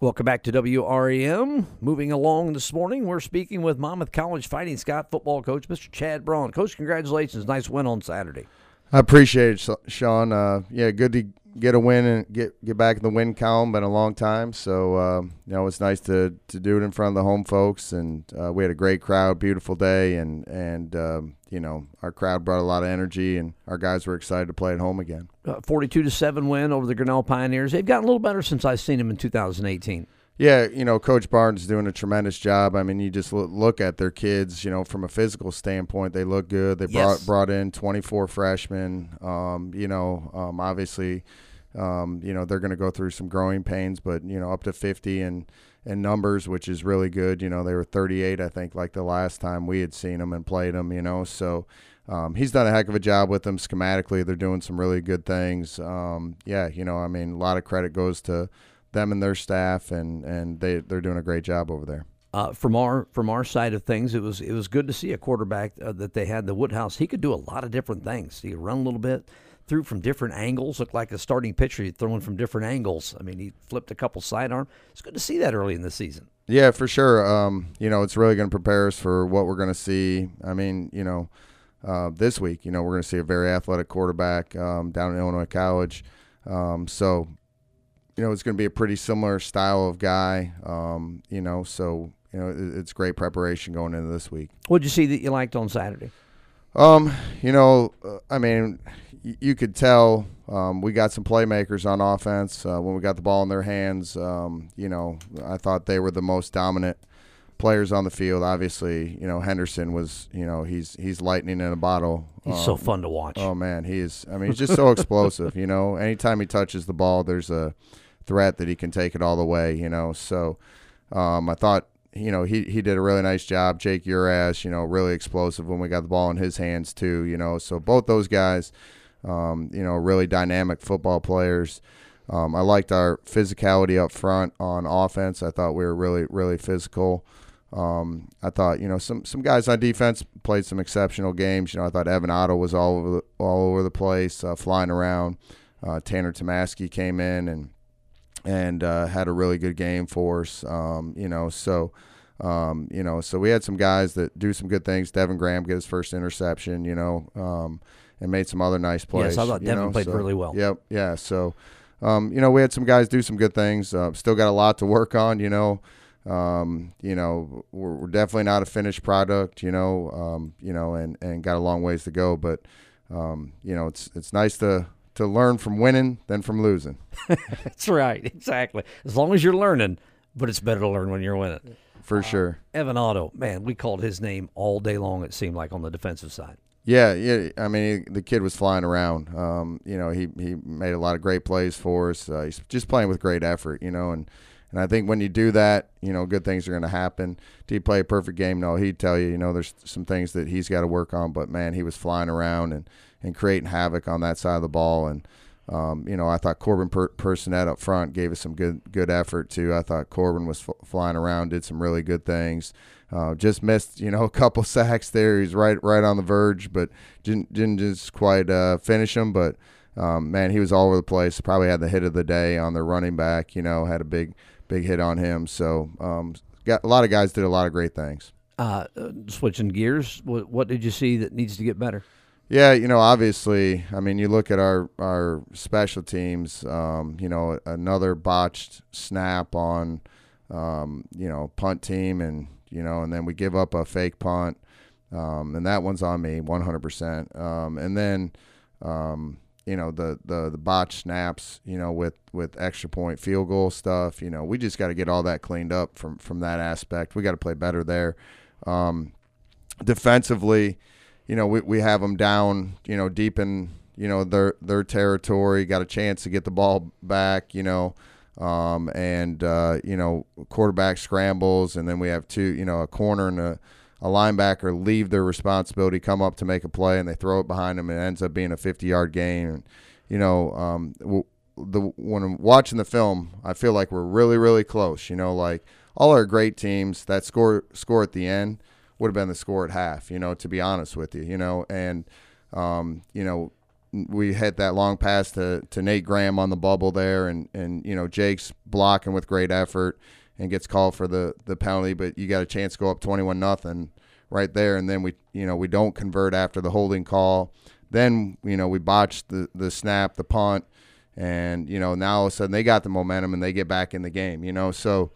Welcome back to WRAM. Moving along this morning, we're speaking with Monmouth College Fighting Scots football coach, Mr. Chad Braun. Coach, congratulations. Nice win on Saturday. I appreciate it, Sean. Uh, yeah, good to get a win and get get back in the win column. Been a long time, so uh, you know it's nice to to do it in front of the home folks. And uh, we had a great crowd, beautiful day, and and um, you know our crowd brought a lot of energy, and our guys were excited to play at home again. Uh, Forty-two to seven win over the Grinnell Pioneers. They've gotten a little better since I've seen them in 2018. Yeah, you know, Coach Barnes is doing a tremendous job. I mean, you just look at their kids. You know, from a physical standpoint, they look good. They yes. brought brought in 24 freshmen. Um, you know, um, obviously, um, you know they're going to go through some growing pains, but you know, up to 50 and and numbers, which is really good. You know, they were 38, I think, like the last time we had seen them and played them. You know, so. Um, he's done a heck of a job with them schematically. They're doing some really good things. Um, yeah, you know, I mean, a lot of credit goes to them and their staff, and and they they're doing a great job over there. Uh, from our from our side of things, it was it was good to see a quarterback uh, that they had, the Woodhouse. He could do a lot of different things. He could run a little bit, threw from different angles, looked like a starting pitcher. He's throwing from different angles. I mean, he flipped a couple sidearm. It's good to see that early in the season. Yeah, for sure. Um, you know, it's really going to prepare us for what we're going to see. I mean, you know, uh, this week, you know, we're going to see a very athletic quarterback um, down in Illinois College. Um, so you know, it's going to be a pretty similar style of guy. Um, you know, so you know, it, it's great preparation going into this week. What did you see that you liked on Saturday? Um, you know, uh, I mean, y- you could tell um, we got some playmakers on offense uh, when we got the ball in their hands. Um, you know, I thought they were the most dominant players on the field. Obviously, you know Henderson was, you know, he's he's lightning in a bottle. He's um, so fun to watch. Oh man, he is. I mean, he's just so explosive. You know, anytime he touches the ball, there's a threat that he can take it all the way, you know. So um, I thought, you know, he, he did a really nice job. Jake Uras, you know, really explosive when we got the ball in his hands too, you know. So both those guys, um, you know, really dynamic football players. Um, I liked our physicality up front on offense. I thought we were really, really physical. Um, I thought, you know, some some guys on defense played some exceptional games. You know, I thought Evan Otto was all over the, all over the place, uh, flying around. Uh, Tanner Tomaski came in and and uh, had a really good game for us. Um, you know, so um, you know, so we had some guys that do some good things. Devin Graham get his first interception. You know, um, and made some other nice plays. Yes, I thought Devin know, played so, really well. Yep, yeah. So, um, you know, we had some guys do some good things. Uh, still got a lot to work on. You know. Um, you know, we're, we're, definitely not a finished product, you know, um, you know, and, and got a long ways to go, but, um, you know, it's, it's nice to, to learn from winning than from losing. That's right, exactly. As long as you're learning, but it's better to learn when you're winning. For uh, sure. Evan Otto, man, we called his name all day long. It seemed like on the defensive side. Yeah, yeah. I mean, he, the kid was flying around. Um, you know, he he made a lot of great plays for us. Uh, he's just playing with great effort. You know, and and I think when you do that, you know, good things are going to happen. Did he play a perfect game? No, he'd tell you. You know, there's some things that he's got to work on. But man, he was flying around and and creating havoc on that side of the ball. And um, you know, I thought Corbin per- Personette up front gave us some good good effort too. I thought Corbin was f- flying around, did some really good things. Uh, just missed, you know, a couple sacks there. He's right right on the verge, but didn't didn't just quite uh, finish him. But um, man, he was all over the place. Probably had the hit of the day on the running back. You know, had a big big hit on him. So um, got a lot of guys did a lot of great things. Uh, switching gears, what, what did you see that needs to get better? Yeah, you know, obviously, I mean, you look at our our special teams. Um, you know, another botched snap on, um, you know, punt team, and you know, and then we give up a fake punt, um, and that one's on me, 100%. Um, and then, um, you know, the the the botched snaps, you know, with with extra point field goal stuff. You know, we just got to get all that cleaned up from from that aspect. We got to play better there. Um, defensively you know, we, we have them down, you know, deep in, you know, their their territory, got a chance to get the ball back, you know, um, and, uh, you know, quarterback scrambles, and then we have two, you know, a corner and a, a linebacker leave their responsibility, come up to make a play, and they throw it behind them, and it ends up being a 50 yard gain. And, you know, um, the when I'm watching the film, I feel like we're really, really close. You know, like all our great teams that score score at the end would have been the score at half, you know, to be honest with you, you know, and, um, you know, we hit that long pass to, to Nate Graham on the bubble there, and, and you know Jake's blocking with great effort and gets called for the, the penalty, but you got a chance to go up twenty one nothing right there, and then we you know we don't convert after the holding call. Then you know we botched the the snap, the punt, and you know now all of a sudden they got the momentum and they get back in the game. You know so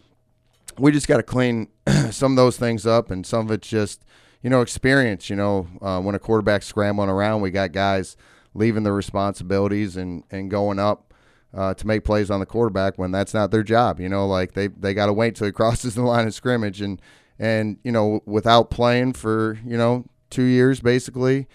we just got to clean some of those things up, and some of it's just you know experience. You know uh, when a quarterback's scrambling around, we got guys leaving the responsibilities and and going up. Uh, to make plays on the quarterback when that's not their job, you know, like they they got to wait till he crosses the line of scrimmage, and and you know without playing for you know two years basically,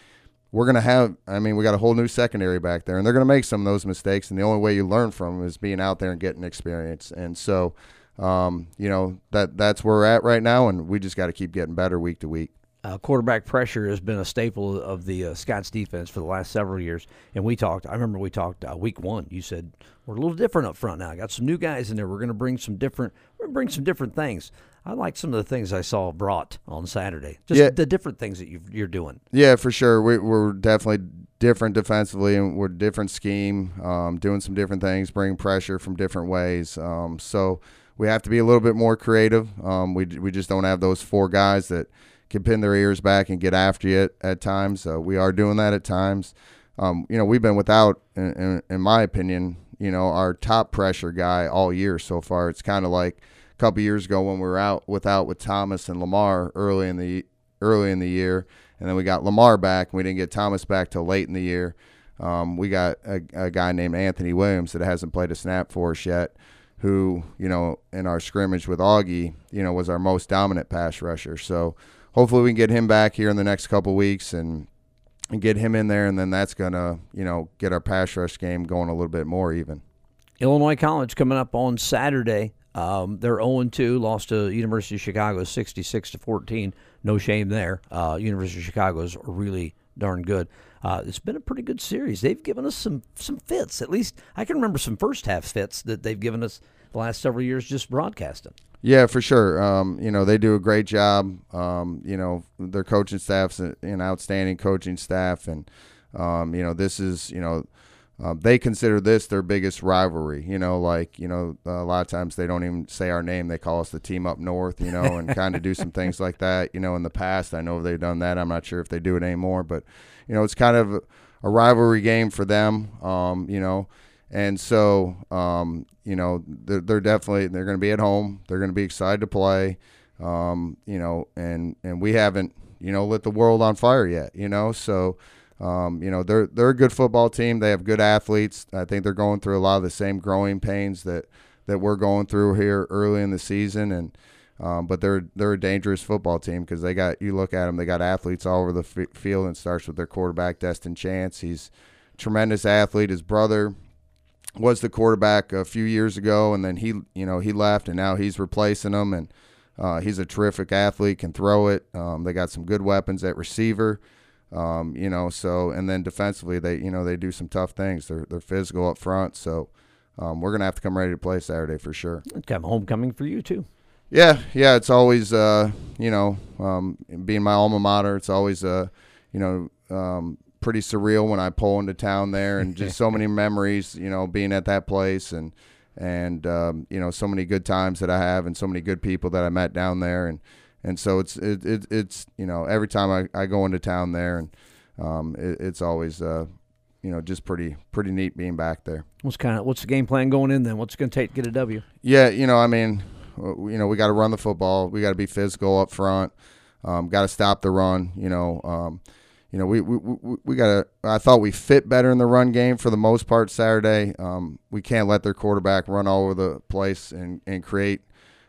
we're to have, I mean, we got a whole new secondary back there, and they're to make some of those mistakes. And the only way you learn from them is being out there and getting experience. And so, um, you know, that that's where we're at right now, and we just got to keep getting better week to week. Uh, quarterback pressure has been a staple of the uh, Scots defense for the last several years. And we talked, I remember we talked uh, week one. You said, we're a little different up front now. I Got some new guys in there. We're going to bring some different, we're going to bring some different things. I like some of the things I saw brought on Saturday. Just Yeah. the different things that you you're doing. Yeah, for sure. We, we're definitely different defensively, and we're different scheme, um, doing some different things, bringing pressure from different ways. Um, so we have to be a little bit more creative. Um, we we just don't have those four guys that can pin their ears back and get after you at, times. Uh, we are doing that at times. Um, you know, we've been without, in, in, in my opinion, you know, our top pressure guy all year so far. It's kind of like a couple years ago when we were out without with Thomas and Lamar early in the early in the year, and then we got Lamar back. and We didn't get Thomas back till late in the year. Um, we got a, a guy named Anthony Williams that hasn't played a snap for us yet, who you know in our scrimmage with Augie, you know, was our most dominant pass rusher. So hopefully we can get him back here in the next couple weeks and and get him in there, and then that's gonna you know get our pass rush game going a little bit more even. Illinois College coming up on Saturday. Um, they're 0 2, lost to University of Chicago 66 to 14. No shame there. Uh, University of Chicago is really darn good. Uh, it's been a pretty good series. They've given us some some fits. At least I can remember some first half fits that they've given us the last several years just broadcasting. Yeah, for sure. Um, you know, they do a great job. Um, you know, their coaching staff's an outstanding coaching staff, and um, you know, this is you know, um, they consider this their biggest rivalry. You know, like you know, a lot of times they don't even say our name; they call us the team up north. You know, and kind of do some things like that. You know, in the past, I know they've done that. I'm not sure if they do it anymore, but you know, it's kind of a rivalry game for them. Um, you know, and so um, you know they're, they're definitely they're going to be at home. They're going to be excited to play. Um, you know, and and we haven't you know lit the world on fire yet. You know, so um, you know they're they're a good football team. They have good athletes. I think they're going through a lot of the same growing pains that that we're going through here early in the season and. Um, but they're they're a dangerous football team because they got you look at them they got athletes all over the f- field and starts with their quarterback Destin Chance he's tremendous athlete his brother was the quarterback a few years ago, and then he, you know, he left, and now he's replacing him, and uh, he's a terrific athlete, can throw it. Um, they got some good weapons at receiver, um, you know. So, and then defensively, they, you know, they do some tough things. They're they're physical up front, so um, we're gonna have to come ready to play Saturday for sure. It's kind of homecoming for you too. Yeah, yeah, it's always, uh, you know, um, being my alma mater, it's always, uh, you know, um, pretty surreal when I pull into town there, and just so many memories, you know, being at that place, and and um, you know, so many good times that I have, and so many good people that I met down there, and and so it's it, it it's you know, every time I, I go into town there, and um, it, it's always, uh, you know, just pretty pretty neat being back there. What's kind of what's the game plan going in then? What's it going to take to get a W? Yeah, you know, I mean, you know, we got to run the football. We got to be physical up front. Um, got to stop the run. You know, um, you know, we we, we, we got to. I thought we fit better in the run game for the most part Saturday. Um, we can't let their quarterback run all over the place and and create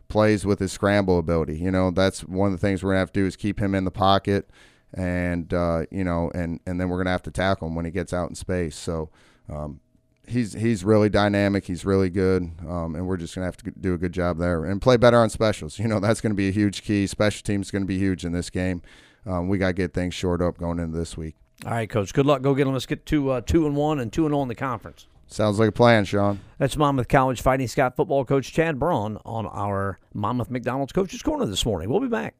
plays with his scramble ability. You know, that's one of the things we're gonna have to do is keep him in the pocket, and uh, you know, and and then we're gonna have to tackle him when he gets out in space. So. Um, he's he's really dynamic. He's really good, um, and we're just gonna have to do a good job there and play better on specials. You know that's going to be a huge key. Special teams to be huge in this game. Um, we got to get things shored up going into this week. All right, coach. Good luck. Go get them. Let's get to uh, two and one and two and zero in the conference. Sounds like a plan, Sean. That's Monmouth College Fighting Scots football coach Chad Braun on our Monmouth McDonald's Coaches Corner this morning. We'll be back.